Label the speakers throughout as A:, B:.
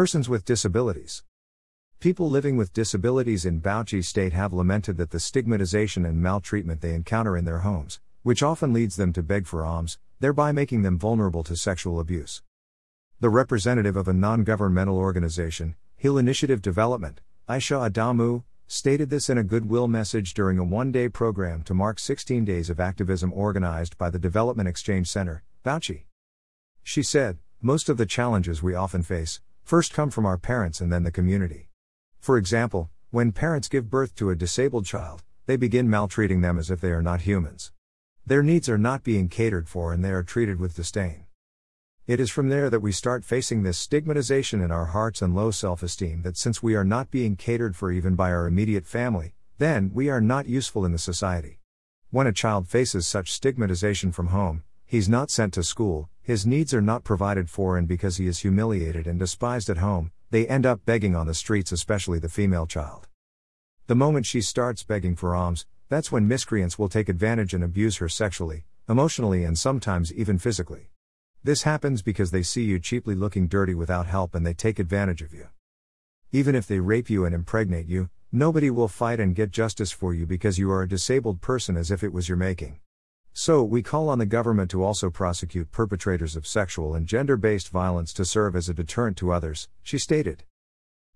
A: Persons with disabilities. People living with disabilities in Bauchi state have lamented that the stigmatization and maltreatment they encounter in their homes, which often leads them to beg for alms, thereby making them vulnerable to sexual abuse. The representative of a non governmental organization, Hill Initiative Development, Aisha Adamu, stated this in a goodwill message during a one day program to mark 16 days of activism organized by the Development Exchange Center, Bauchi. She said, Most of the challenges we often face, first come from our parents and then the community. For example, when parents give birth to a disabled child, they begin maltreating them as if they are not humans. Their needs are not being catered for and they are treated with disdain. It is from there that we start facing this stigmatization in our hearts and low self esteem that since we are not being catered for even by our immediate family, then we are not useful in the society. When a child faces such stigmatization from home, he's not sent to school, his needs are not provided for, and because he is humiliated and despised at home, they end up begging on the streets, especially the female child. The moment she starts begging for alms, that's when miscreants will take advantage and abuse her sexually, emotionally, and sometimes even physically. This happens because they see you cheaply looking dirty without help and they take advantage of you. Even if they rape you and impregnate you, nobody will fight and get justice for you because you are a disabled person as if it was your making. So, we call on the government to also prosecute perpetrators of sexual and gender based violence to serve as a deterrent to others, she stated.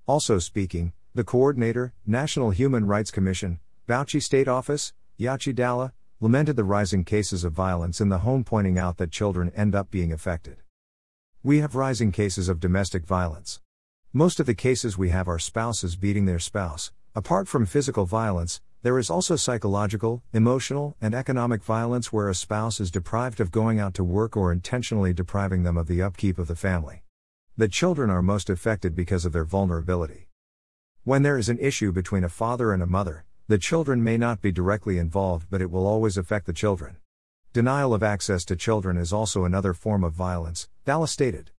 A: Also speaking, the coordinator, National Human Rights Commission, Bauchi State Office, Yachi Dalla, lamented the rising cases of violence in the home, pointing out that children end up being affected. We have rising cases of domestic violence. Most of the cases we have are spouses beating their spouse. Apart from physical violence, there is also psychological, emotional, and economic violence where a spouse is deprived of going out to work or intentionally depriving them of the upkeep of the family. The children are most affected because of their vulnerability. When there is an issue between a father and a mother, the children may not be directly involved, but it will always affect the children. Denial of access to children is also another form of violence, Dalla stated.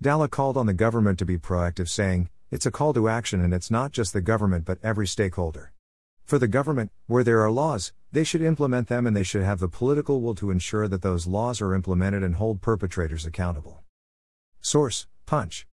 A: Dalla called on the government to be proactive, saying, It's a call to action and it's not just the government but every stakeholder. For the government, where there are laws, they should implement them and they should have the political will to ensure that those laws are implemented and hold perpetrators accountable. Source Punch.